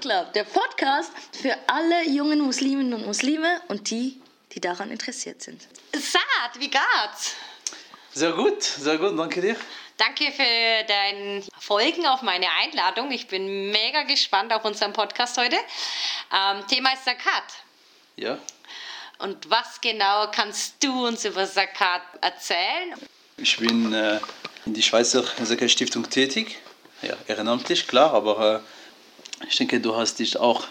Club, der Podcast für alle jungen Musliminnen und Muslime und die, die daran interessiert sind. Saad, wie geht's? Sehr gut, sehr gut, danke dir. Danke für dein Folgen auf meine Einladung. Ich bin mega gespannt auf unseren Podcast heute. Ähm, Thema ist Zakat. Ja. Und was genau kannst du uns über Zakat erzählen? Ich bin äh, in die Schweizer Zakat Stiftung tätig. Ja, ehrenamtlich, klar, aber äh, ich denke, du hast dich auch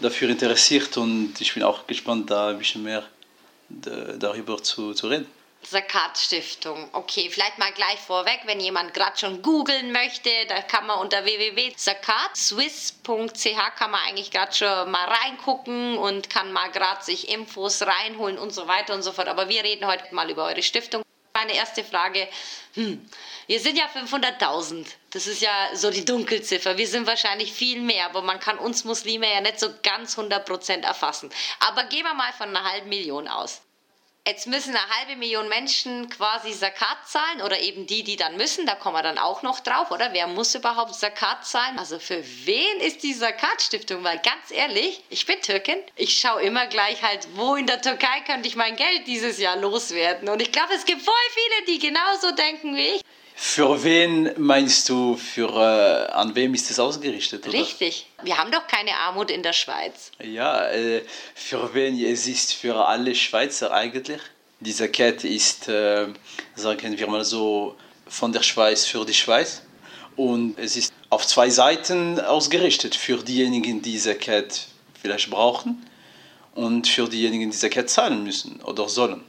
dafür interessiert und ich bin auch gespannt, da ein bisschen mehr darüber zu, zu reden. Zakat-Stiftung. Okay, vielleicht mal gleich vorweg, wenn jemand gerade schon googeln möchte, da kann man unter www.zakatswiss.ch kann man eigentlich gerade schon mal reingucken und kann mal gerade sich Infos reinholen und so weiter und so fort. Aber wir reden heute mal über eure Stiftung. Meine erste Frage, hm, wir sind ja 500.000, das ist ja so die Dunkelziffer. Wir sind wahrscheinlich viel mehr, aber man kann uns Muslime ja nicht so ganz 100% erfassen. Aber gehen wir mal von einer halben Million aus. Jetzt müssen eine halbe Million Menschen quasi Zakat zahlen oder eben die, die dann müssen, da kommen wir dann auch noch drauf, oder? Wer muss überhaupt Zakat zahlen? Also für wen ist die Zakat-Stiftung? Weil ganz ehrlich, ich bin Türkin, ich schaue immer gleich halt, wo in der Türkei könnte ich mein Geld dieses Jahr loswerden. Und ich glaube, es gibt voll viele, die genauso denken wie ich. Für wen meinst du, für, äh, an wem ist das ausgerichtet? Oder? Richtig. Wir haben doch keine Armut in der Schweiz. Ja, äh, für wen? Es ist für alle Schweizer eigentlich. Diese Kette ist, äh, sagen wir mal so, von der Schweiz für die Schweiz. Und es ist auf zwei Seiten ausgerichtet. Für diejenigen, die diese Kette vielleicht brauchen und für diejenigen, die diese Kette zahlen müssen oder sollen.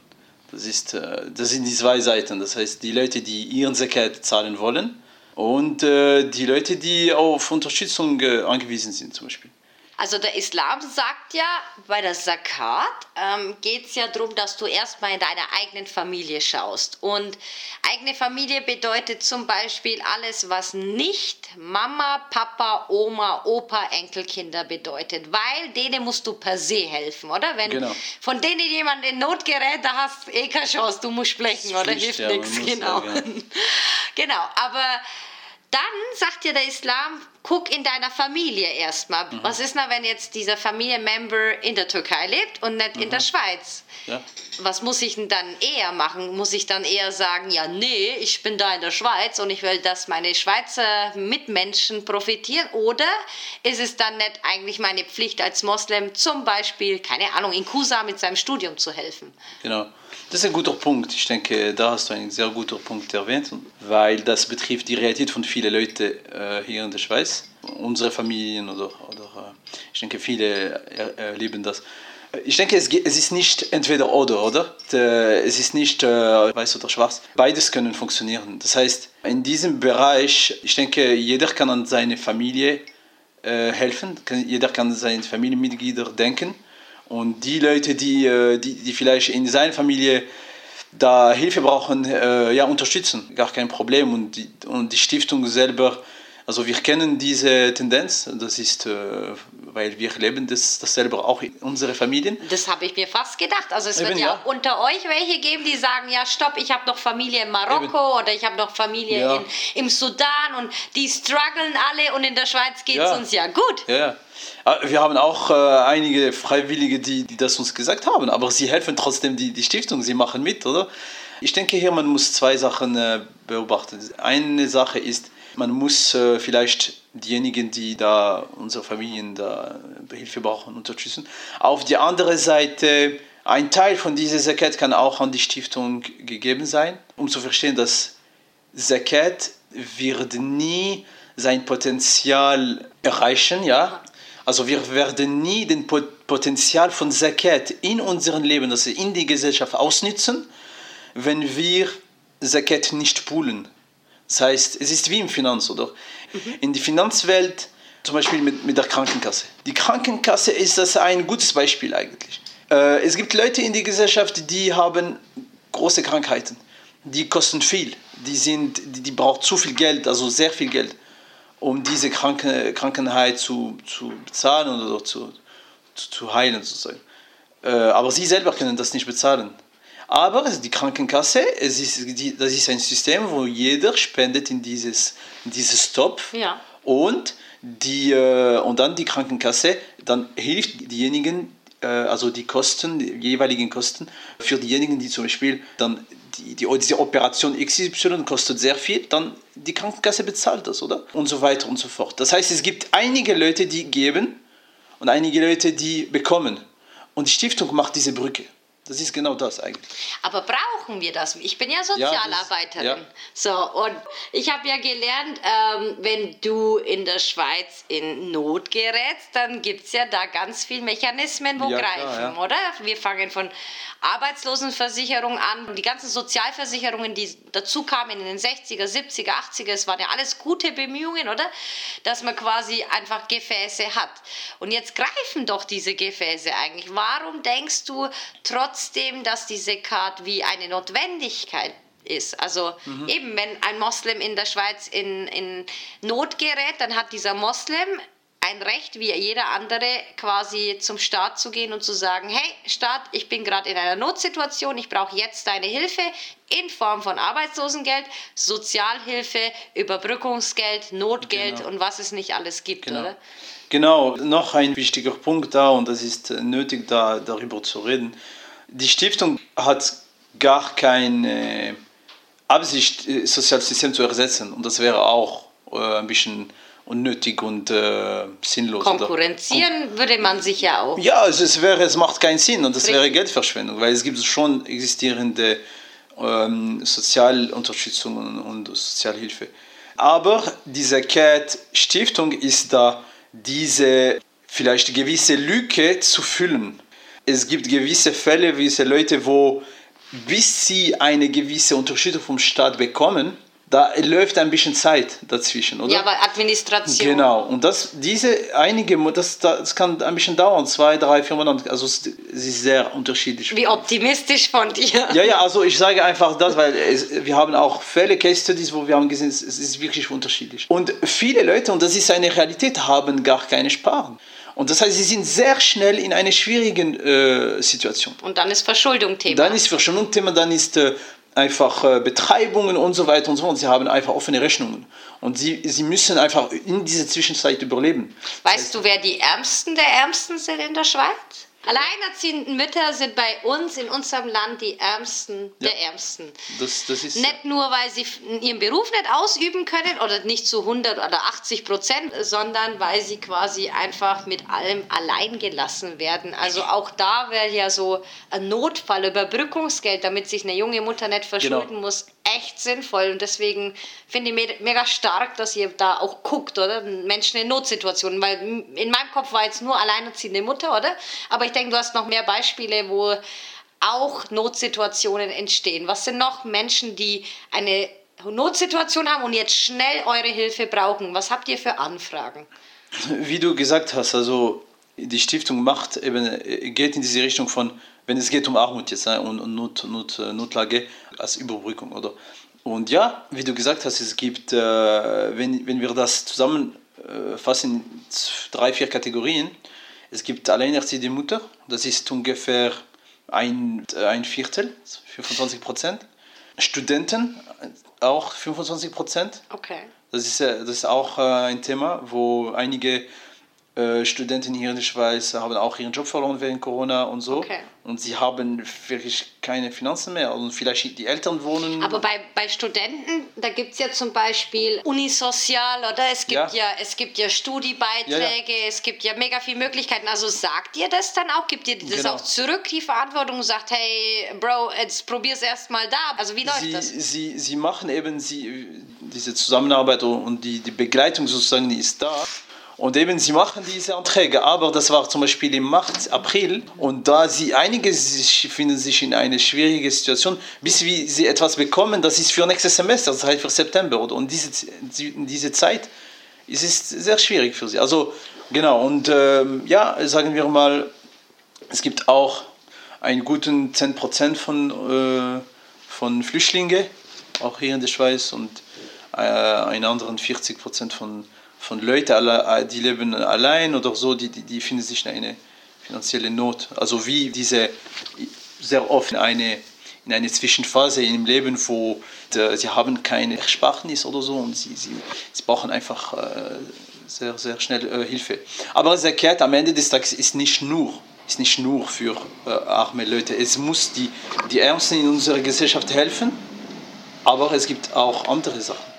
Das, ist, äh, das sind die zwei Seiten. Das heißt, die Leute, die ihren Zakat zahlen wollen und äh, die Leute, die auf Unterstützung äh, angewiesen sind zum Beispiel. Also der Islam sagt ja, bei der Zakat ähm, geht es ja darum, dass du erstmal in deiner eigenen Familie schaust. Und eigene Familie bedeutet zum Beispiel alles, was nicht Mama, Papa, Oma, Opa, Enkelkinder bedeutet. Weil denen musst du per se helfen, oder? Wenn genau. von denen jemand in Not gerät, da hast du eh keine Chance, du musst sprechen, oder? Hilft ja, nichts, genau. Ja, genau. genau, aber dann sagt dir der Islam, guck in deiner Familie erstmal. Mhm. Was ist denn, wenn jetzt dieser Familienmember in der Türkei lebt und nicht mhm. in der mhm. Schweiz? Ja. Was muss ich denn dann eher machen? Muss ich dann eher sagen, ja, nee, ich bin da in der Schweiz und ich will, dass meine Schweizer Mitmenschen profitieren? Oder ist es dann nicht eigentlich meine Pflicht als Moslem, zum Beispiel, keine Ahnung, in Kusa mit seinem Studium zu helfen? Genau. Das ist ein guter Punkt. Ich denke, da hast du einen sehr guten Punkt erwähnt, weil das betrifft die Realität von vielen Leuten äh, hier in der Schweiz. Unsere Familien oder, oder äh, ich denke, viele erleben das. Ich denke, es, ist nicht entweder oder, oder? Es ist nicht äh, weiß oder schwarz. Beides können funktionieren. Das heißt, in diesem Bereich, ich denke, jeder kann an seine Familie äh, helfen, jeder kann an seine Familienmitglieder denken und die Leute, die, äh, die, die vielleicht in seiner Familie da Hilfe brauchen, äh, ja, unterstützen. Gar kein Problem. Und die, und die Stiftung selber, also wir kennen diese Tendenz. Das ist, äh, weil wir leben das, das selber auch in unseren Familien. Das habe ich mir fast gedacht. Also es Eben, wird ja, ja, unter euch welche geben, die sagen, ja stopp, ich habe noch Familie in Marokko Eben. oder ich habe noch Familie ja. in, im Sudan und die strugglen alle und in der Schweiz geht es ja. uns ja gut. Ja, Ah, wir haben auch äh, einige Freiwillige, die, die das uns gesagt haben, aber sie helfen trotzdem die, die Stiftung, sie machen mit, oder? Ich denke hier, man muss zwei Sachen äh, beobachten. Eine Sache ist, man muss äh, vielleicht diejenigen, die da unsere Familien da Hilfe brauchen, unterstützen. Auf die andere Seite, ein Teil von dieser Zakat kann auch an die Stiftung gegeben sein, um zu verstehen, dass Zakat wird nie sein Potenzial erreichen, ja, also wir werden nie den Potenzial von Zakat in unserem Leben, also in die Gesellschaft ausnutzen, wenn wir Zakat nicht poolen. Das heißt, es ist wie im Finanz, oder? Mhm. In der Finanzwelt, zum Beispiel mit, mit der Krankenkasse. Die Krankenkasse ist das ein gutes Beispiel eigentlich. Äh, es gibt Leute in der Gesellschaft, die haben große Krankheiten. Die kosten viel. Die, sind, die, die brauchen zu viel Geld, also sehr viel Geld um diese Kranken Krankheit zu, zu bezahlen oder zu, zu, zu heilen sozusagen. Äh, aber sie selber können das nicht bezahlen. Aber die Krankenkasse, es ist, das ist ein System, wo jeder spendet in dieses, in dieses Topf. Ja. Und die, äh, und dann die Krankenkasse, dann hilft diejenigen, äh, also die Kosten, die jeweiligen Kosten, für diejenigen, die zum Beispiel dann die, die, diese Operation XY kostet sehr viel, dann die Krankenkasse bezahlt das, oder? Und so weiter und so fort. Das heißt, es gibt einige Leute, die geben und einige Leute, die bekommen. Und die Stiftung macht diese Brücke. Das ist genau das eigentlich. Aber brauchen wir das? Ich bin ja Sozialarbeiterin. Ja, das, ja. So, und ich habe ja gelernt, ähm, wenn du in der Schweiz in Not gerätst, dann gibt es ja da ganz viele Mechanismen, wo ja, greifen, klar, oder? Wir fangen von Arbeitslosenversicherung an, die ganzen Sozialversicherungen, die dazu kamen in den 60er, 70er, 80er, es waren ja alles gute Bemühungen, oder? Dass man quasi einfach Gefäße hat. Und jetzt greifen doch diese Gefäße eigentlich. Warum denkst du trotz trotzdem, dass diese Card wie eine Notwendigkeit ist. Also mhm. eben, wenn ein Moslem in der Schweiz in, in Not gerät, dann hat dieser Moslem ein Recht, wie jeder andere, quasi zum Staat zu gehen und zu sagen, hey Staat, ich bin gerade in einer Notsituation, ich brauche jetzt deine Hilfe in Form von Arbeitslosengeld, Sozialhilfe, Überbrückungsgeld, Notgeld genau. und was es nicht alles gibt, genau. oder? Genau, noch ein wichtiger Punkt da und das ist nötig, da darüber zu reden die Stiftung hat gar keine Absicht, das Sozialsystem zu ersetzen. Und das wäre auch äh, ein bisschen unnötig und äh, sinnlos. Konkurrenzieren oder? würde man sich ja auch. Ja, also es, wäre, es macht keinen Sinn und das wäre Geldverschwendung, weil es gibt schon existierende ähm, Sozialunterstützung und, und Sozialhilfe. Aber diese CAT-Stiftung ist da, diese vielleicht gewisse Lücke zu füllen es gibt gewisse Fälle, gewisse Leute, wo bis sie eine gewisse Unterstützung vom Staat bekommen, da läuft ein bisschen Zeit dazwischen, oder? Ja, aber Administration. Genau, und das, diese einige, das, das kann ein bisschen dauern, zwei, drei, vier Monate, also es ist sehr unterschiedlich. Wie optimistisch von dir. Ja, ja, also ich sage einfach das, weil es, wir haben auch Fälle, Case Studies, wo wir haben gesehen, es ist wirklich unterschiedlich. Und viele Leute, und das ist eine Realität, haben gar keine Sparen. Und das heißt, sie sind sehr schnell in einer schwierigen äh, Situation. Und dann ist Verschuldung Thema. Dann ist Verschuldung Thema, dann ist äh, einfach äh, Betreibungen und so weiter und so fort. Sie haben einfach offene Rechnungen. Und sie, sie müssen einfach in dieser Zwischenzeit überleben. Weißt das heißt, du, wer die Ärmsten der Ärmsten sind in der Schweiz? Alleinerziehenden Mütter sind bei uns in unserem Land die Ärmsten ja. der Ärmsten. Das, das ist nicht nur, weil sie ihren Beruf nicht ausüben können oder nicht zu 100 oder 80 Prozent, sondern weil sie quasi einfach mit allem allein gelassen werden. Also auch da wäre ja so ein Notfall, Überbrückungsgeld, damit sich eine junge Mutter nicht verschulden genau. muss, echt sinnvoll. Und deswegen finde ich mega stark, dass ihr da auch guckt, oder? Menschen in Notsituationen. Weil in meinem Kopf war jetzt nur alleinerziehende Mutter, oder? Aber ich denke, du hast noch mehr Beispiele, wo auch Notsituationen entstehen. Was sind noch Menschen, die eine Notsituation haben und jetzt schnell eure Hilfe brauchen? Was habt ihr für Anfragen? Wie du gesagt hast, also die Stiftung macht eben, geht in diese Richtung von, wenn es geht um Armut jetzt ne, und, Not, Not, Notlage als Überbrückung, oder? Und ja, wie du gesagt hast, es gibt, äh, wenn, wenn wir das zusammenfassen, äh, drei, vier Kategorien, es gibt alleinerziehende Mutter, das ist ungefähr ein, ein Viertel, 25 Prozent. Studenten, auch 25 Prozent. Okay. Das ist, das ist auch äh, ein Thema, wo einige äh, Studenten hier in der Schweiz haben auch ihren Job verloren während Corona und so. Okay. Und sie haben wirklich keine Finanzen mehr. Und vielleicht die Eltern wohnen. Aber bei, bei Studenten, da gibt es ja zum Beispiel Unisozial oder es gibt ja, ja es gibt ja Studiebeiträge, ja, ja. es gibt ja mega viele Möglichkeiten. Also sagt ihr das dann auch? Gibt ihr das genau. auch zurück, die Verantwortung und sagt, hey Bro, jetzt probier's erst mal da. Also wie läuft sie, das? Sie, sie machen eben sie, diese Zusammenarbeit und die, die Begleitung sozusagen, die ist da. Und eben, sie machen diese Anträge, aber das war zum Beispiel im März, April. Und da sie einige sich, finden sich in einer schwierigen Situation, bis wie sie etwas bekommen, das ist für nächstes Semester, das heißt für September. Und diese, diese Zeit ist es sehr schwierig für sie. Also genau, und ähm, ja, sagen wir mal, es gibt auch einen guten 10% von, äh, von Flüchtlingen, auch hier in der Schweiz, und äh, einen anderen 40% von von Leuten, äh, die leben allein oder so, die, die, die finden sich in eine finanzielle Not. Also wie diese sehr oft in eine, in eine Zwischenphase im Leben, wo de, sie haben keine Ersparnis oder so und sie, sie, sie brauchen einfach äh, sehr, sehr schnell äh, Hilfe. Aber Zakat am Ende des Tages ist nicht nur, ist nicht nur für äh, arme Leute. Es muss die, die Ärmsten in unserer Gesellschaft helfen, aber es gibt auch andere Sachen.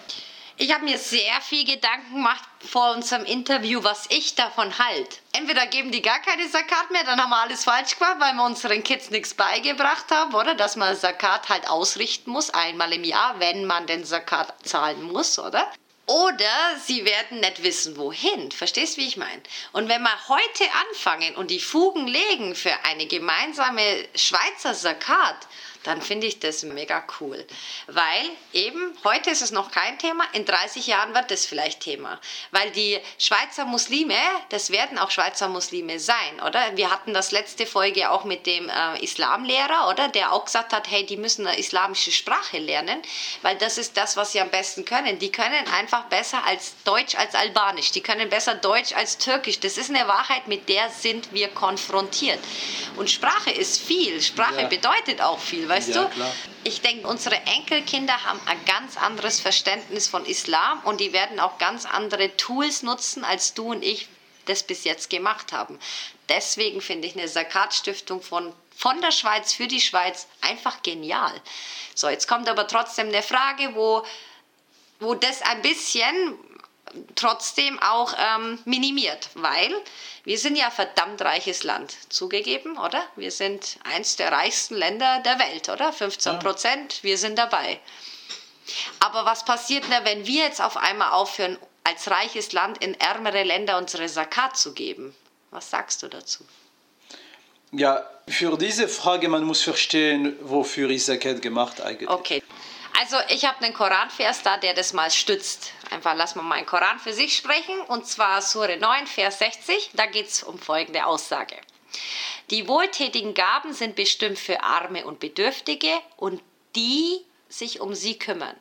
Ich habe mir sehr viel Gedanken gemacht vor unserem Interview, was ich davon halte. Entweder geben die gar keine Sakat mehr, dann haben wir alles falsch gemacht, weil wir unseren Kids nichts beigebracht haben, oder? Dass man Sakat halt ausrichten muss, einmal im Jahr, wenn man den Sakat zahlen muss, oder? Oder sie werden nicht wissen, wohin. Verstehst, wie ich meine? Und wenn wir heute anfangen und die Fugen legen für eine gemeinsame Schweizer Sakat, dann finde ich das mega cool. Weil eben, heute ist es noch kein Thema, in 30 Jahren wird es vielleicht Thema. Weil die Schweizer Muslime, das werden auch Schweizer Muslime sein, oder? Wir hatten das letzte Folge auch mit dem äh, Islamlehrer, oder? Der auch gesagt hat, hey, die müssen eine islamische Sprache lernen, weil das ist das, was sie am besten können. Die können einfach besser als Deutsch als Albanisch. Die können besser Deutsch als Türkisch. Das ist eine Wahrheit, mit der sind wir konfrontiert. Und Sprache ist viel. Sprache Ja. bedeutet auch viel, weißt Ja, du? klar. Ich denke, unsere Enkelkinder haben ein ganz anderes Verständnis von Islam und die werden auch ganz andere Tools nutzen, als du und ich das bis jetzt gemacht haben. Deswegen finde ich eine Sakat-Stiftung von, von der Schweiz für die Schweiz einfach genial. So, jetzt kommt aber trotzdem eine Frage, wo, wo das ein bisschen trotzdem auch ähm, minimiert, weil wir sind ja ein verdammt reiches Land, zugegeben, oder? Wir sind eins der reichsten Länder der Welt, oder? 15 Prozent, wir sind dabei. Aber was passiert denn, wenn wir jetzt auf einmal aufhören, als reiches Land in ärmere Länder unsere Sakat zu geben? Was sagst du dazu? Ja, für diese Frage, man muss verstehen, wofür ist Zakat gemacht eigentlich. Okay. Also ich habe einen Koranvers da, der das mal stützt. Einfach lass mal meinen Koran für sich sprechen. Und zwar Sure 9, Vers 60. Da geht es um folgende Aussage. Die wohltätigen Gaben sind bestimmt für Arme und Bedürftige und die sich um sie kümmern.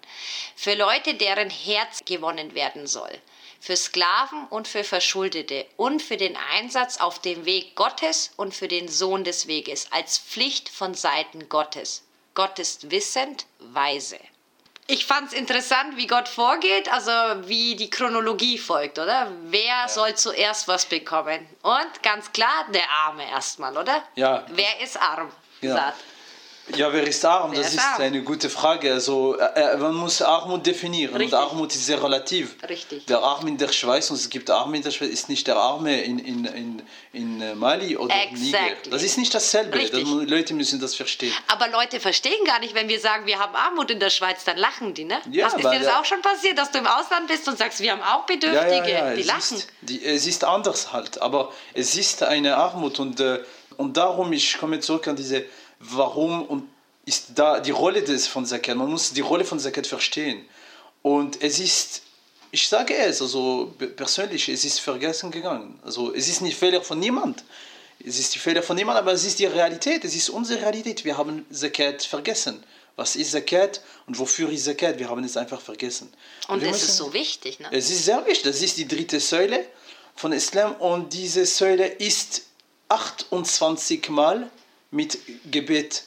Für Leute, deren Herz gewonnen werden soll. Für Sklaven und für Verschuldete und für den Einsatz auf dem Weg Gottes und für den Sohn des Weges als Pflicht von Seiten Gottes. Gott ist wissend, weise. Ich fand es interessant, wie Gott vorgeht, also wie die Chronologie folgt, oder? Wer soll zuerst was bekommen? Und ganz klar, der Arme erstmal, oder? Ja. Wer ist arm? Ja. Sagt. Ja, wer ist arm? Das ist arm? eine gute Frage. Also, äh, äh, man muss Armut definieren. Richtig. Und Armut ist sehr relativ. Richtig. Der Arme in der Schweiz, und es gibt Arme in der Schweiz, ist nicht der Arme in, in, in, in äh, Mali oder Niger. Exactly. Das ist nicht dasselbe. Das, Leute müssen das verstehen. Aber Leute verstehen gar nicht, wenn wir sagen, wir haben Armut in der Schweiz, dann lachen die, ne? Ja, Hast, ist dir das auch schon passiert, dass du im Ausland bist und sagst, wir haben auch Bedürftige? die es lachen. Ist, die, es ist anders halt, aber es ist eine Armut und, und darum, ich komme zurück an diese, warum und ist da die Rolle des, von Zakat, man muss die Rolle von Zakat verstehen. Und es ist, ich sage es, also persönlich, es ist vergessen gegangen. Also es ist nicht Fehler von niemand. Es ist die Fehler von niemand, aber es ist die Realität, es ist unsere Realität. Wir haben Zakat vergessen. Was ist Zakat und wofür ist Zakat? Wir haben es einfach vergessen. Und das ist müssen- so wichtig, ne? es ist sehr wichtig. Das ist die dritte Säule von Islam und diese Säule ist 28 Mal mit Gebet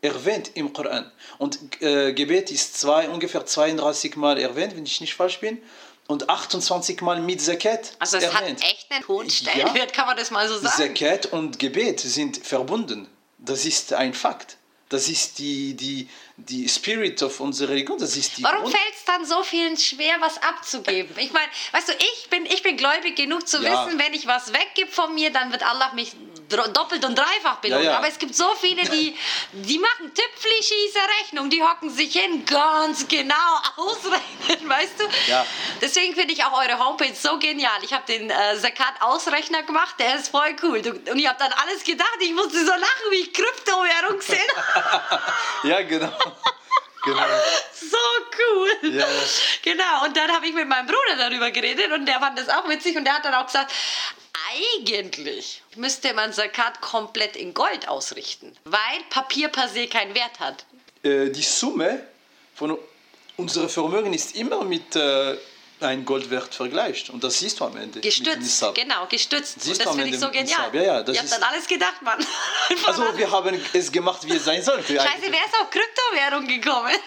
erwähnt im Koran. Und äh, Gebet ist zwei, ungefähr 32 Mal erwähnt, wenn ich nicht falsch bin. Und 28 Mal mit Zakat Also es erwähnt. hat echt einen hohen Stellenwert, kann man das mal so sagen? Zakat und Gebet sind verbunden. Das ist ein Fakt. Das ist die, die, die Spirit of unserer Religion. Das ist die Warum fällt es dann so vielen schwer, was abzugeben? Ich meine, weißt du, ich bin, ich bin gläubig genug zu Ja. wissen, wenn ich was weggebe von mir, dann wird Allah mich doppelt und dreifach belohnen. Ja, ja. Aber es gibt so viele, die, die machen Tüpfli-schieße Rechnung, die hocken sich hin, ganz genau ausrechnen, weißt du? Ja. Deswegen finde ich auch eure Homepage so genial. Ich habe den äh, Zakat-Ausrechner gemacht, der ist voll cool. Und ich habe dann alles gedacht, ich musste so lachen, wie ich Kryptowährung habe. Ja, genau. genau. So cool. Ja. Genau, und dann habe ich mit meinem Bruder darüber geredet und der fand das auch witzig und der hat dann auch gesagt, eigentlich müsste man Zakat komplett in Gold ausrichten, weil Papier per se keinen Wert hat. Äh, die Summe von unserem Vermögen ist immer mit, äh, ein Goldwert vergleicht. Und das siehst du am Ende. Gestützt, genau, gestützt. Siehst und das finde ich so genial. Ja, ja, das habt ist- dann alles gedacht, Mann. Also wir haben es gemacht, wie es sein sollte. Scheiße, eigentlich. wer ist auf Kryptowährung gekommen?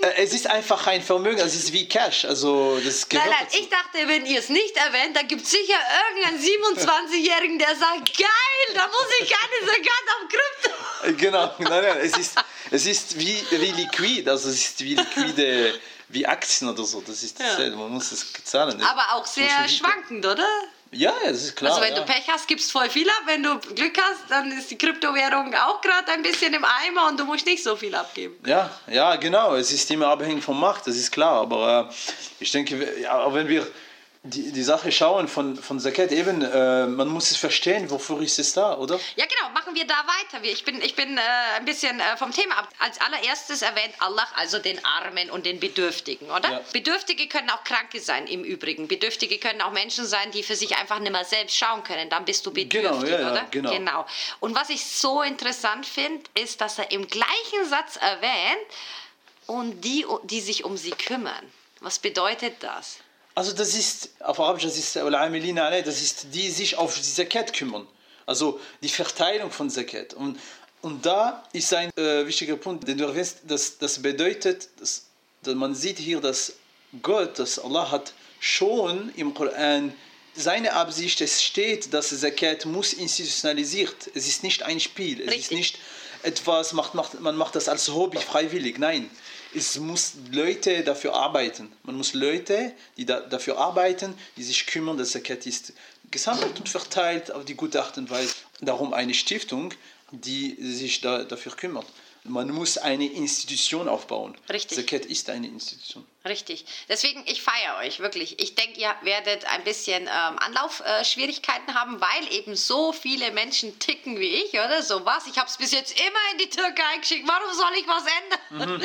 Äh, Es ist einfach ein Vermögen, es ist wie Cash. Also das Nein, nein, dazu. ich dachte, wenn ihr es nicht erwähnt, dann gibt es sicher irgendeinen 27-Jährigen, der sagt, geil, da muss ich keine Sakat auf Krypto. Äh, Genau, nein, nein, es ist, es ist wie, wie liquid, also es ist wie liquide, wie Aktien oder so. Das ist dasselbe, man muss es zahlen. Aber auch sehr schwankend, oder? Ja, ja, das ist klar. also wenn ja. du Pech hast, gibst voll viel ab. Wenn du Glück hast, dann ist die Kryptowährung auch gerade ein bisschen im Eimer und du musst nicht so viel abgeben. Ja, ja, genau. Es ist immer abhängig vom Markt, das ist klar. Aber äh, ich denke, ja, wenn wir die, die Sache schauen von, von Zakat, eben, äh, man muss es verstehen, wofür ist es da, oder? Ja, genau, machen wir da weiter. Ich bin, ich bin äh, ein bisschen äh, vom Thema ab. Als allererstes erwähnt Allah also den Armen und den Bedürftigen, oder? Ja. Bedürftige können auch Kranke sein im Übrigen. Bedürftige können auch Menschen sein, die für sich einfach nicht mehr selbst schauen können. Dann bist du bedürftig, Genau, ja, ja, oder? genau. genau. Und was ich so interessant finde, ist, dass er im gleichen Satz erwähnt, und die, die sich um sie kümmern. Was bedeutet das? Also das ist, auf Arabisch, das ist das ist die sich auf die Zakat kümmern. Also die Verteilung von Zakat. Und, und da ist ein äh, wichtiger Punkt, den du erwähnst, dass das bedeutet, dass, dass man sieht hier, dass Gott, dass Allah hat schon im Koran seine Absicht, es steht, dass Zakat muss institutionalisiert. Es ist nicht ein Spiel, es Richtig. ist nicht etwas, macht, macht, man macht das als Hobby freiwillig, nein es muss Leute dafür arbeiten. Man muss Leute, die da, dafür arbeiten, die sich kümmern, dass Zakat ist gesammelt und verteilt auf die gute Art und Weise. Darum eine Stiftung, die sich da, dafür kümmert. Man muss eine Institution aufbauen. Richtig. Zakat ist eine Institution. Richtig. Deswegen, ich feiere euch wirklich. Ich denke, ihr werdet ein bisschen ähm, Anlaufschwierigkeiten haben, weil eben so viele Menschen ticken wie ich, oder? So was. Ich habe es bis jetzt immer in die Türkei geschickt. Warum soll ich was ändern?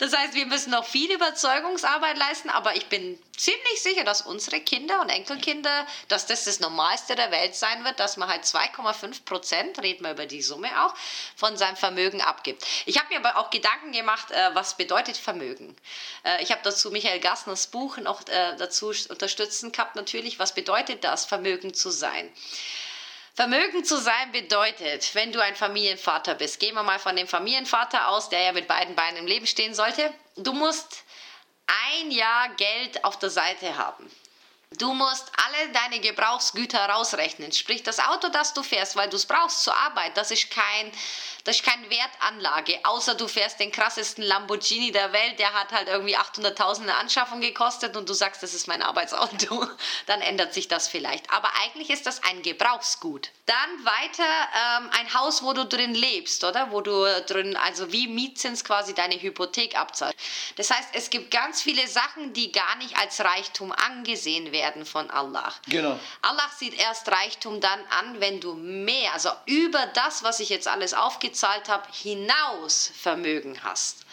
Das heißt, wir müssen noch viel Überzeugungsarbeit leisten, aber ich bin ziemlich sicher, dass unsere Kinder und Enkelkinder, dass das das Normalste der Welt sein wird, dass man halt 2,5 Prozent, reden wir über die Summe auch, von seinem Vermögen abgibt. Ich habe mir aber auch Gedanken gemacht, äh, was bedeutet Vermögen? Äh, ich habe dazu Michael Gassners Buch noch äh, dazu unterstützen gehabt, natürlich, was bedeutet das, Vermögen zu sein? Vermögen zu sein bedeutet, wenn du ein Familienvater bist, gehen wir mal von dem Familienvater aus, der ja mit beiden Beinen im Leben stehen sollte, du musst ein Jahr Geld auf der Seite haben. Du musst alle deine Gebrauchsgüter rausrechnen. Sprich, das Auto, das du fährst, weil du es brauchst zur Arbeit, das ist kein, das ist keine Wertanlage. Außer du fährst den krassesten Lamborghini der Welt, der hat halt irgendwie 800.000 eine Anschaffung gekostet und du sagst, das ist mein Arbeitsauto. Dann ändert sich das vielleicht. Aber eigentlich ist das ein Gebrauchsgut. Dann weiter ähm, ein Haus, wo du drin lebst, oder? Wo du drin, also wie Mietzins quasi deine Hypothek abzahlst. Das heißt, es gibt ganz viele Sachen, die gar nicht als Reichtum angesehen werden von Allah. Genau. Allah sieht erst Reichtum dann an, wenn du mehr, also über das, was ich jetzt alles aufgezahlt habe, hinaus Vermögen hast.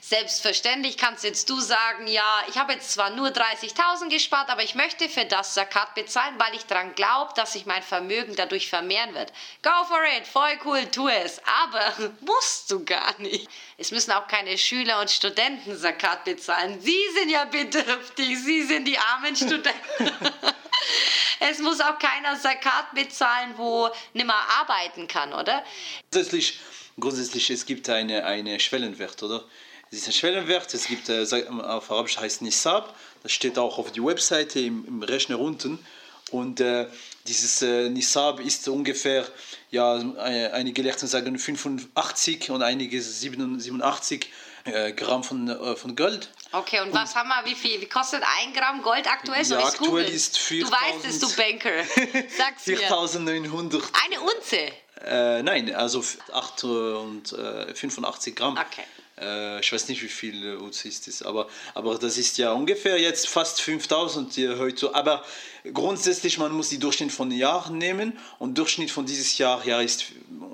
Selbstverständlich kannst jetzt du sagen, ja, ich habe jetzt zwar nur 30.000 gespart, aber ich möchte für das Zakat bezahlen, weil ich daran glaube, dass sich mein Vermögen dadurch vermehren wird. Go for it, voll cool, tu es. Aber musst du gar nicht. Es müssen auch keine Schüler und Studenten Zakat bezahlen. Sie sind ja bedürftig, sie sind die armen Studenten. Es muss auch keiner Zakat bezahlen, wo nimmer arbeiten kann, oder? Grundsätzlich, grundsätzlich es gibt eine, eine Schwellenwert, oder? Es ist ein Schwellenwert, es gibt, äh, sag- auf Arabisch heißt Nisab, das steht auch auf die Webseite im, im Rechner unten. Und äh, dieses äh, Nisab ist ungefähr, ja, äh, einige Gelehrten sagen 85 und einige 87 äh, Gramm von, äh, von Gold. Okay, und was haben wir, wie viel, wie kostet ein Gramm Gold aktuell? Soll Ja, aktuell googeln? ist Du weißt es, du 4000 Banker. Sag's mir. 4900. Eine Unze. Äh, nein, also 8 und äh, 85 Gramm. Okay. Äh, ich weiß nicht, wie viel äh, Uzi ist das, aber, aber das ist ja ungefähr jetzt fast 5000 hier heute. Aber grundsätzlich, man muss die Durchschnitt von Jahren nehmen und Durchschnitt von dieses Jahr, ja, ist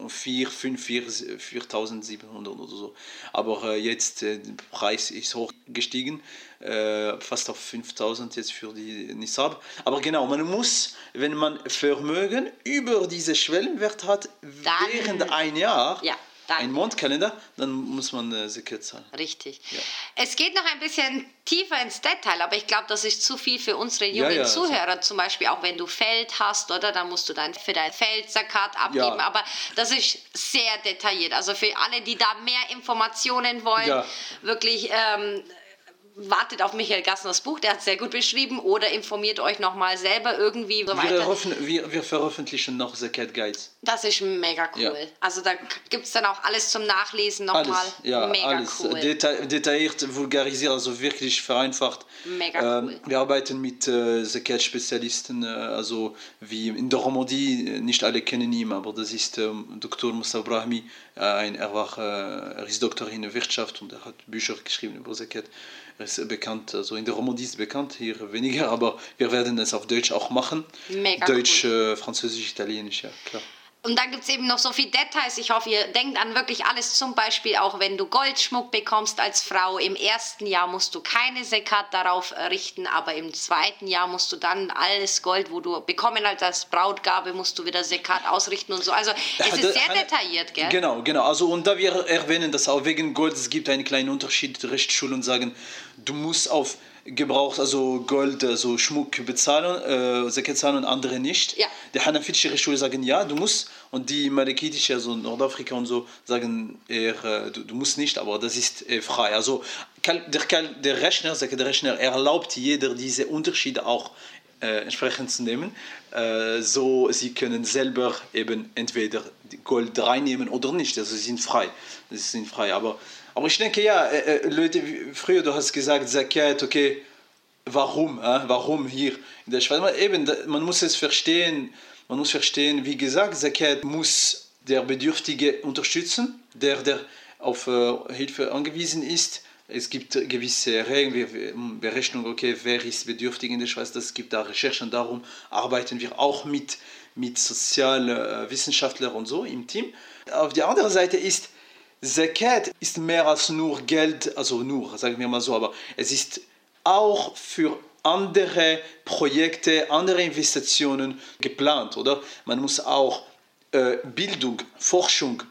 4, 5, 4, 4700 oder so. Aber äh, jetzt, äh, der Preis ist hoch gestiegen, äh, fast auf 5000 jetzt für die Nisab. Aber genau, man muss, wenn man Vermögen über diese Schwellenwert hat, Dann- während ein Jahr, Ja. Danke. einen Mondkalender, dann muss man äh, Zakat zahlen. Richtig. Ja. Es geht noch ein bisschen tiefer ins Detail, aber ich glaube, das ist zu viel für unsere jungen ja, also- Zuhörer. Zum Beispiel auch wenn du Feld hast, oder? Dann musst du dann für dein Feld Zakat abgeben. Ja. Aber das ist sehr detailliert. Also für alle, die da mehr Informationen wollen, Ja. wirklich. Ähm, Wartet auf Michael Gassners Buch, der hat es sehr gut beschrieben, oder informiert euch nochmal selber irgendwie so Wir, weiter. eröffnen- wir, wir veröffentlichen noch Zakat Guides. Das ist mega cool. Ja. Also da gibt es dann auch alles zum Nachlesen nochmal. Alles, ja, mega alles. cool. Deta detailliert, vulgarisiert, also wirklich vereinfacht. Mega Ähm, cool. Wir arbeiten mit äh, Zakat-Spezialisten, äh, also wie in der Romandie, äh, nicht alle kennen ihn, aber das ist ähm, Dr. Mustafa Brahmi, äh, ein, er, war, äh, er ist Doktor in Wirtschaft und er hat Bücher geschrieben über Zakat. Er ist bekannt, also in der Romandie ist bekannt, hier weniger, aber wir werden es auf Deutsch auch machen. Mega Deutsch, äh, Französisch, Italienisch, ja klar. Und dann gibt es eben noch so viele Details. Ich hoffe, ihr denkt an wirklich alles. Zum Beispiel auch, wenn du Goldschmuck bekommst als Frau. Im ersten Jahr musst du keine Sekat darauf äh, richten, aber im zweiten Jahr musst du dann alles Gold, wo du bekommen hast als Brautgabe, musst du wieder Sekat ausrichten und so. Also es ist sehr detailliert, gell? Genau, genau. Also und da wir erwähnen, dass auch wegen Gold es gibt einen kleinen Unterschied. Rechtsschulen sagen, du musst auf Gebrauch, also Gold, also Schmuck bezahlen, äh, zahlen und andere nicht. Ja. Die hanafitische Rechtsschule sagen ja, du musst und die malikitische, also Nordafrika und so, sagen eher, äh, du, du musst nicht, aber das ist äh, frei. Also der, der Rechner, der Rechner, erlaubt jeder diese Unterschiede auch äh, entsprechend zu nehmen. Äh, so sie können selber eben entweder Gold reinnehmen oder nicht. Also sie sind frei. Sie sind frei. Aber, aber ich denke ja, äh, äh, Leute, früher du hast gesagt, Zakat, okay, warum? Äh? Warum hier in der Schweiz? Eben, man muss es verstehen. Man muss verstehen, wie gesagt, Zakat muss der Bedürftige unterstützen, der, der auf Hilfe angewiesen ist. Es gibt gewisse Regeln, wir Berechnung, okay, wer ist bedürftig in der Schweiz, das gibt da Recherchen, darum arbeiten wir auch mit, mit Sozialwissenschaftlern und so im Team. Auf der anderen Seite ist, Zakat ist mehr als nur Geld, also nur, sagen wir mal so, aber es ist auch für andere Projekte, andere Investitionen geplant, oder? Man muss auch äh, Bildung, Forschung,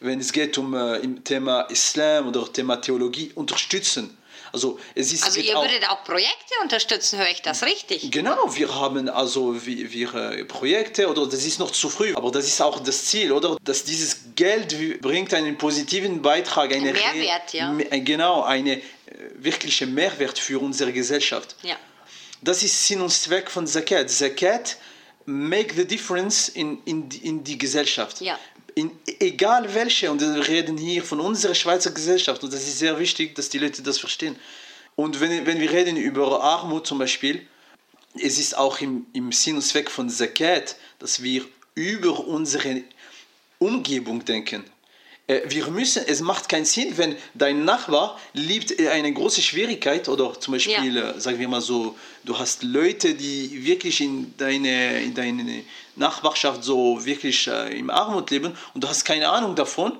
wenn es geht um äh, im Thema Islam oder Thema Theologie, unterstützen. Also es ist Also ihr auch, würdet auch Projekte unterstützen, höre ich das richtig? Genau, wir haben also wir, wir äh, Projekte oder das ist noch zu früh, aber das ist auch das Ziel, oder? Dass dieses Geld bringt einen positiven Beitrag, eine Ein Mehrwert, ja. Me- genau, eine äh, wirkliche Mehrwert für unsere Gesellschaft. Ja. Das ist Sinn und Zweck von Zakat. Zakat make the difference in, in, die- in die Gesellschaft. Ja. In, egal welche, und wir reden hier von unserer Schweizer Gesellschaft, und das ist sehr wichtig, dass die Leute das verstehen. Und wenn, wenn wir reden über Armut zum Beispiel, es ist auch im, im Sinn und Zweck von Zakat, dass wir über unsere Umgebung denken. Äh, Wir müssen, es macht keinen Sinn, wenn dein Nachbar liebt eine große Schwierigkeit oder zum Beispiel, äh, sagen wir mal so, du hast Leute, die wirklich in deine, in deine Nachbarschaft so wirklich äh, im Armut leben und du hast keine Ahnung davon.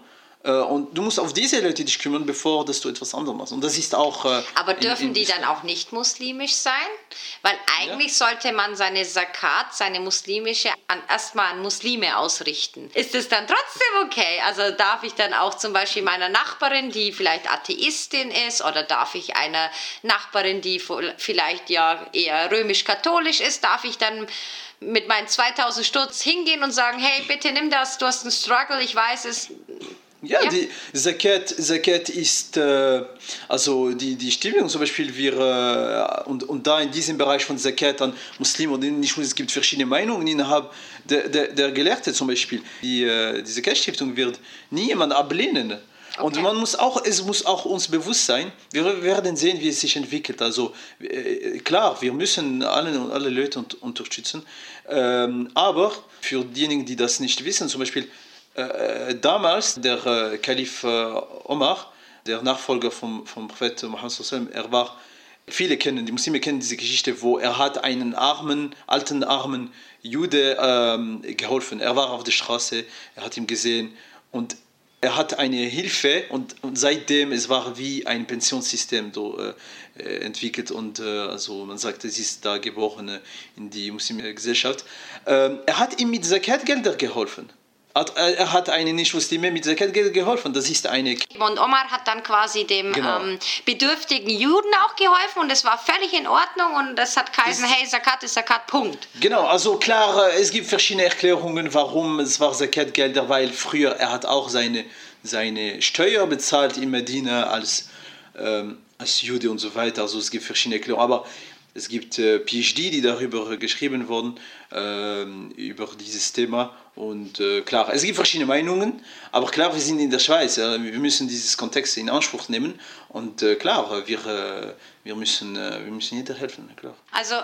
Äh, und du musst auf diese Leute dich kümmern, bevor dass du etwas anderes machst. Und das ist auch. Äh, Aber in- dürfen in- die dann auch nicht muslimisch sein? Weil eigentlich sollte man seine Zakat, seine muslimische, an, erstmal an Muslime ausrichten. Ist es dann trotzdem okay? Also darf ich dann auch zum Beispiel meiner Nachbarin, die vielleicht Atheistin ist, oder darf ich einer Nachbarin, die vielleicht ja eher römisch-katholisch ist, darf ich dann mit meinen 2000 Stutz hingehen und sagen, hey, bitte nimm das, du hast einen Struggle, ich weiß es. Ja, Ja. die Zakat, Zakat ist, äh, also die, die Stimmung zum Beispiel, wir, äh, und, und da in diesem Bereich von Zakat an Muslime und nicht Muslimen, es gibt verschiedene Meinungen innerhalb der, der, der Gelehrte zum Beispiel. Die, äh, die Zakat-Stiftung wird nie jemand ablehnen. Und Okay. man muss auch, es muss auch uns bewusst sein, wir werden sehen, wie es sich entwickelt. Also äh, klar, wir müssen alle, alle Leute un- unterstützen, ähm, aber für diejenigen, die das nicht wissen, zum Beispiel damals der äh, Kalif äh, Omar, der Nachfolger vom, vom Propheten sallam, er war, viele kennen, die Muslime kennen diese Geschichte, wo er hat einen armen, alten, armen Jude ähm, geholfen. Er war auf der Straße, er hat ihn gesehen und er hat eine Hilfe und, und seitdem es war wie ein Pensionssystem so, äh, äh, entwickelt und äh, also man sagt, es ist da geboren äh, in die muslimische Gesellschaft. Ähm, er hat ihm mit Zakatgelder geholfen. Er hat eine Nicht-Muslime mit Zakat geholfen. Das ist eine. Und Omar hat dann quasi dem genau. ähm, bedürftigen Juden auch geholfen und es war völlig in Ordnung und das hat geheißen, hey, Zakat ist Zakat, Punkt. Genau, also klar, es gibt verschiedene Erklärungen, warum es war Zakat-Gelder, weil früher er hat auch seine, seine Steuer bezahlt in Medina als, ähm, als Jude und so weiter. Also es gibt verschiedene Erklärungen. Aber es gibt äh, PhD, die darüber geschrieben wurden, äh, über dieses Thema. Und äh, klar, es gibt verschiedene Meinungen, aber klar, wir sind in der Schweiz. wir müssen dieses Kontext in Anspruch nehmen. Und äh, klar, wir, äh, wir, müssen, äh, wir müssen jeder helfen. Klar. Also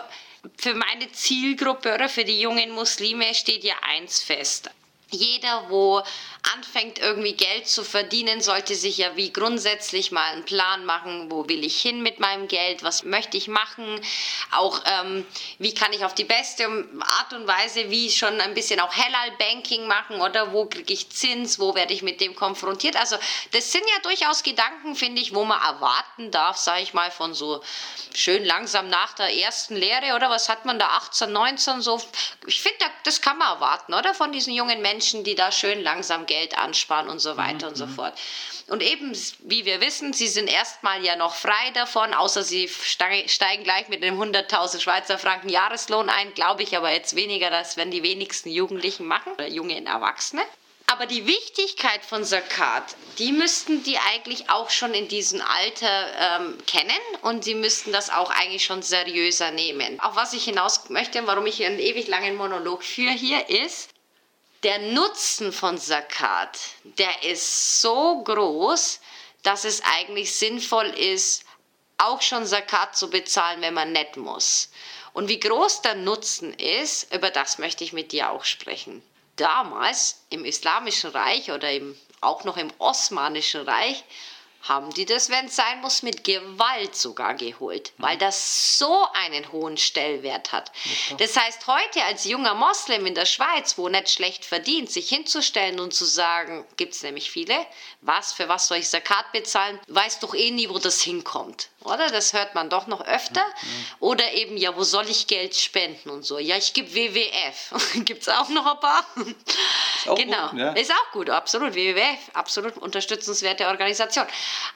für meine Zielgruppe oder für die jungen Muslime steht ja eins fest jeder, wo anfängt irgendwie Geld zu verdienen, sollte sich ja wie grundsätzlich mal einen Plan machen, wo will ich hin mit meinem Geld, was möchte ich machen, auch ähm, wie kann ich auf die beste Art und Weise, wie schon ein bisschen auch Hellal-Banking machen oder wo kriege ich Zins, wo werde ich mit dem konfrontiert. Also das sind ja durchaus Gedanken, finde ich, wo man erwarten darf, sage ich mal, von so schön langsam nach der ersten Lehre oder was hat man da, 18, 19 so. Ich finde, das kann man erwarten, oder, von diesen jungen Menschen, die da schön langsam Geld ansparen und so weiter mhm. und so mhm. fort. Und eben, wie wir wissen, sie sind erstmal ja noch frei davon, außer sie steigen gleich mit einem 100.000 Schweizer Franken Jahreslohn ein, glaube ich aber jetzt weniger, das werden die wenigsten Jugendlichen machen oder junge Erwachsene. Aber die Wichtigkeit von Zakat, die müssten die eigentlich auch schon in diesem Alter ähm, kennen und sie müssten das auch eigentlich schon seriöser nehmen. Auf was ich hinaus möchte, warum ich einen ewig langen Monolog führe hier, ist, der Nutzen von Zakat, der ist so groß, dass es eigentlich sinnvoll ist, auch schon Zakat zu bezahlen, wenn man nicht muss. Und wie groß der Nutzen ist, über das möchte ich mit dir auch sprechen. Damals im Islamischen Reich oder im, auch noch im Osmanischen Reich haben die das, wenn es sein muss, mit Gewalt sogar geholt, weil das so einen hohen Stellwert hat. Das heißt, heute als junger Moslem in der Schweiz, wo nicht schlecht verdient, sich hinzustellen und zu sagen, gibt es nämlich viele, was, für was soll ich Zakat bezahlen, weiß doch eh nie, wo das hinkommt. Oder? Das hört man doch noch öfter. Oder eben, ja, wo soll ich Geld spenden und so. Ja, ich gebe WWF. Gibt es auch noch ein paar? Ist auch genau. Gut, ja. Ist auch gut, absolut. WWF, absolut unterstützenswerte Organisation.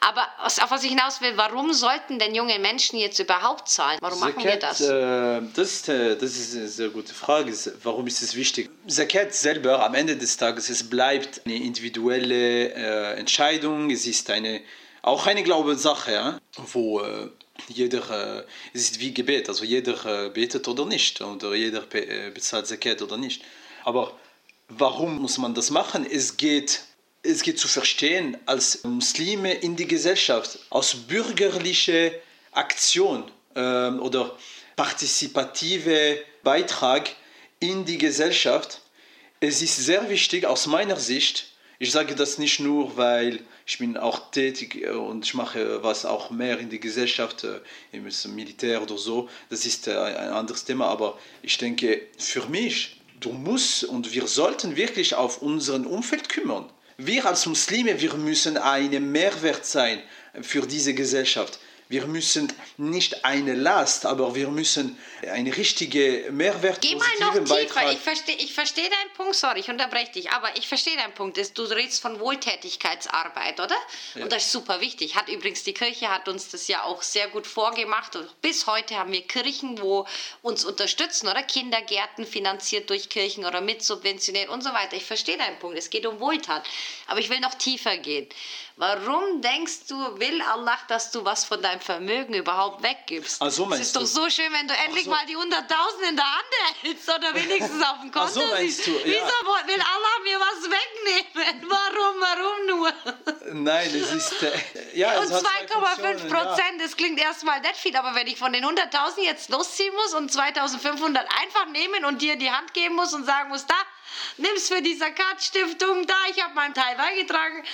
Aber auf was ich hinaus will, warum sollten denn junge Menschen jetzt überhaupt zahlen? Warum Zakat, machen wir das? Äh, das, ist, äh, das ist eine sehr gute Frage. Warum ist es wichtig? Zakat selber am Ende des Tages, es bleibt eine individuelle äh, Entscheidung. Es ist eine auch eine Glaubenssache, ja? wo äh, jeder, äh, es ist wie Gebet, also jeder äh, betet oder nicht, oder jeder äh, bezahlt Zakat oder nicht. Aber warum muss man das machen? Es geht, es geht zu verstehen als Muslime in die Gesellschaft, aus bürgerlicher Aktion ähm, oder partizipative Beitrag in die Gesellschaft. Es ist sehr wichtig aus meiner Sicht, ich sage das nicht nur, weil ich bin auch tätig äh, und ich mache was auch mehr in der Gesellschaft, äh, im Militär oder so. Das ist äh, ein anderes Thema, aber ich denke, für mich, du musst und wir sollten wirklich auf unseren Umfeld kümmern. Wir als Muslime, wir müssen ein Mehrwert sein für diese Gesellschaft. Wir müssen nicht eine Last, aber wir müssen eine richtige Mehrwert Geh mal noch tiefer. Beitrag. Ich verstehe ich versteh deinen Punkt, sorry, ich unterbreche dich, aber ich verstehe deinen Punkt. Du redest von Wohltätigkeitsarbeit, oder? Ja. Und das ist super wichtig. Hat übrigens die Kirche hat uns das ja auch sehr gut vorgemacht. Und bis heute haben wir Kirchen, wo uns unterstützen, oder? Kindergärten finanziert durch Kirchen oder mitsubventioniert und so weiter. Ich verstehe deinen Punkt. Es geht um Wohltat. Aber ich will noch tiefer gehen. Warum denkst du, will Allah, dass du was von deinem Vermögen überhaupt weggibst? Ach so es ist doch so schön, wenn du endlich so. mal die 100.000 in der Hand hältst oder wenigstens auf dem Konto Ach so siehst. Du, ja. Wieso will Allah mir was wegnehmen? Warum, warum nur? Nein, es ist... Äh, ja, und 2,5 Prozent, ja. das klingt erstmal nicht viel, aber wenn ich von den 100.000 jetzt losziehen muss und 2.500 einfach nehmen und dir die Hand geben muss und sagen muss, da, nimm's für die Sakat-Stiftung, da, ich habe meinen Teil beigetragen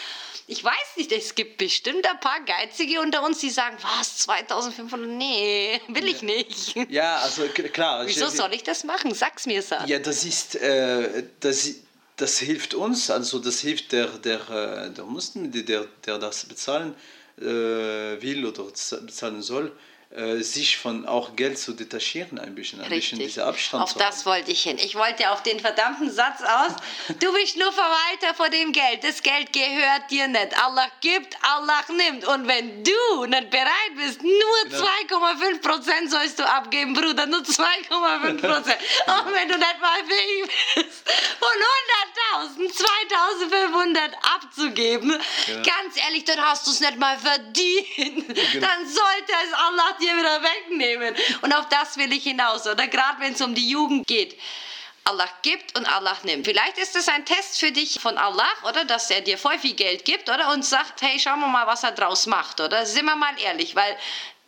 ich weiß nicht, es gibt bestimmt ein paar Geizige unter uns, die sagen, was, 2500? Nee, will ich nicht. Ja, also klar. Wieso soll ich das machen? Sag's mir, Sir. Ja, das ist, äh, das, das hilft uns, also das hilft der, der, äh, der Muslim, der, der das bezahlen äh, will oder bezahlen soll. Äh, sich von auch Geld zu detachieren ein bisschen, ein Richtig. bisschen dieser Abstand Auf das wollte ich hin. Ich wollte auf den verdammten Satz aus. Du bist nur Verwalter von dem Geld. Das Geld gehört dir nicht. Allah gibt, Allah nimmt. Und wenn du nicht bereit bist, nur Genau. 2,5 Prozent sollst du abgeben, Bruder. Nur 2,5 Prozent. Und wenn du nicht mal fähig bist, von 100.000 2.500 abzugeben, Genau. ganz ehrlich, dann hast du es nicht mal verdient. Genau. Dann sollte es Allah dir wieder wegnehmen. Und auf das will ich hinaus, oder? Gerade wenn es um die Jugend geht. Allah gibt und Allah nimmt. Vielleicht ist es ein Test für dich von Allah, oder? Dass er dir voll viel Geld gibt, oder? Und sagt, hey, schauen wir mal, was er draus macht, oder? Sind wir mal ehrlich, weil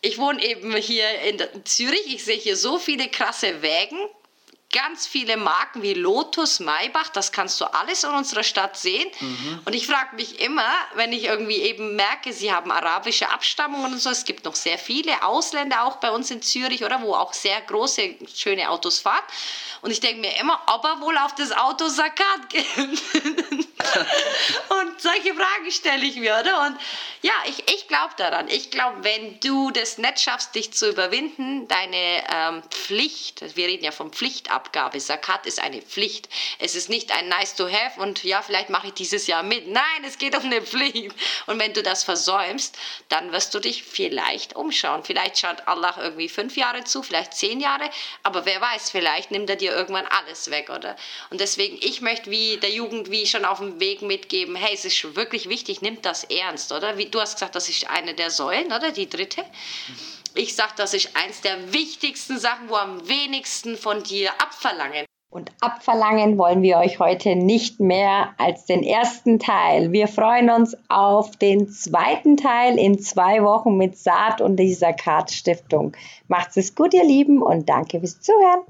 ich wohne eben hier in Zürich. Ich sehe hier so viele krasse Wägen. Ganz viele Marken wie Lotus, Maybach, das kannst du alles in unserer Stadt sehen. Und ich frage mich immer, wenn ich irgendwie eben merke, sie haben arabische Abstammungen und so, es gibt noch sehr viele Ausländer auch bei uns in Zürich, oder wo auch sehr große, schöne Autos fahren. Und ich denke mir immer, ob er wohl auf das Auto Zakat gibt. Und solche Fragen stelle ich mir, oder? Und ja, ich, ich glaube daran. Ich glaube, wenn du das nicht schaffst, dich zu überwinden, deine ähm, Pflicht, wir reden ja von Pflichtabgabe, Zakat ist eine Pflicht. Es ist nicht ein nice to have und ja, vielleicht mache ich dieses Jahr mit. Nein, es geht um eine Pflicht. Und wenn du das versäumst, dann wirst du dich vielleicht umschauen. Vielleicht schaut Allah irgendwie fünf Jahre zu, vielleicht zehn Jahre, aber wer weiß, vielleicht nimmt er dir irgendwann alles weg, oder? Und deswegen, ich möchte wie der Jugend wie schon auf dem Weg mitgeben, hey, es ist wirklich wichtig, nimmt das ernst, oder? Wie du hast gesagt, das ist eine der Säulen, oder? Die dritte. Ich sag, das ist eins der wichtigsten Sachen, wo am wenigsten von dir abverlangen. Und abverlangen wollen wir euch heute nicht mehr als den ersten Teil. Wir freuen uns auf den zweiten Teil in zwei Wochen mit Saat und dieser Kart Stiftung. Macht's es gut, ihr Lieben, und danke fürs Zuhören.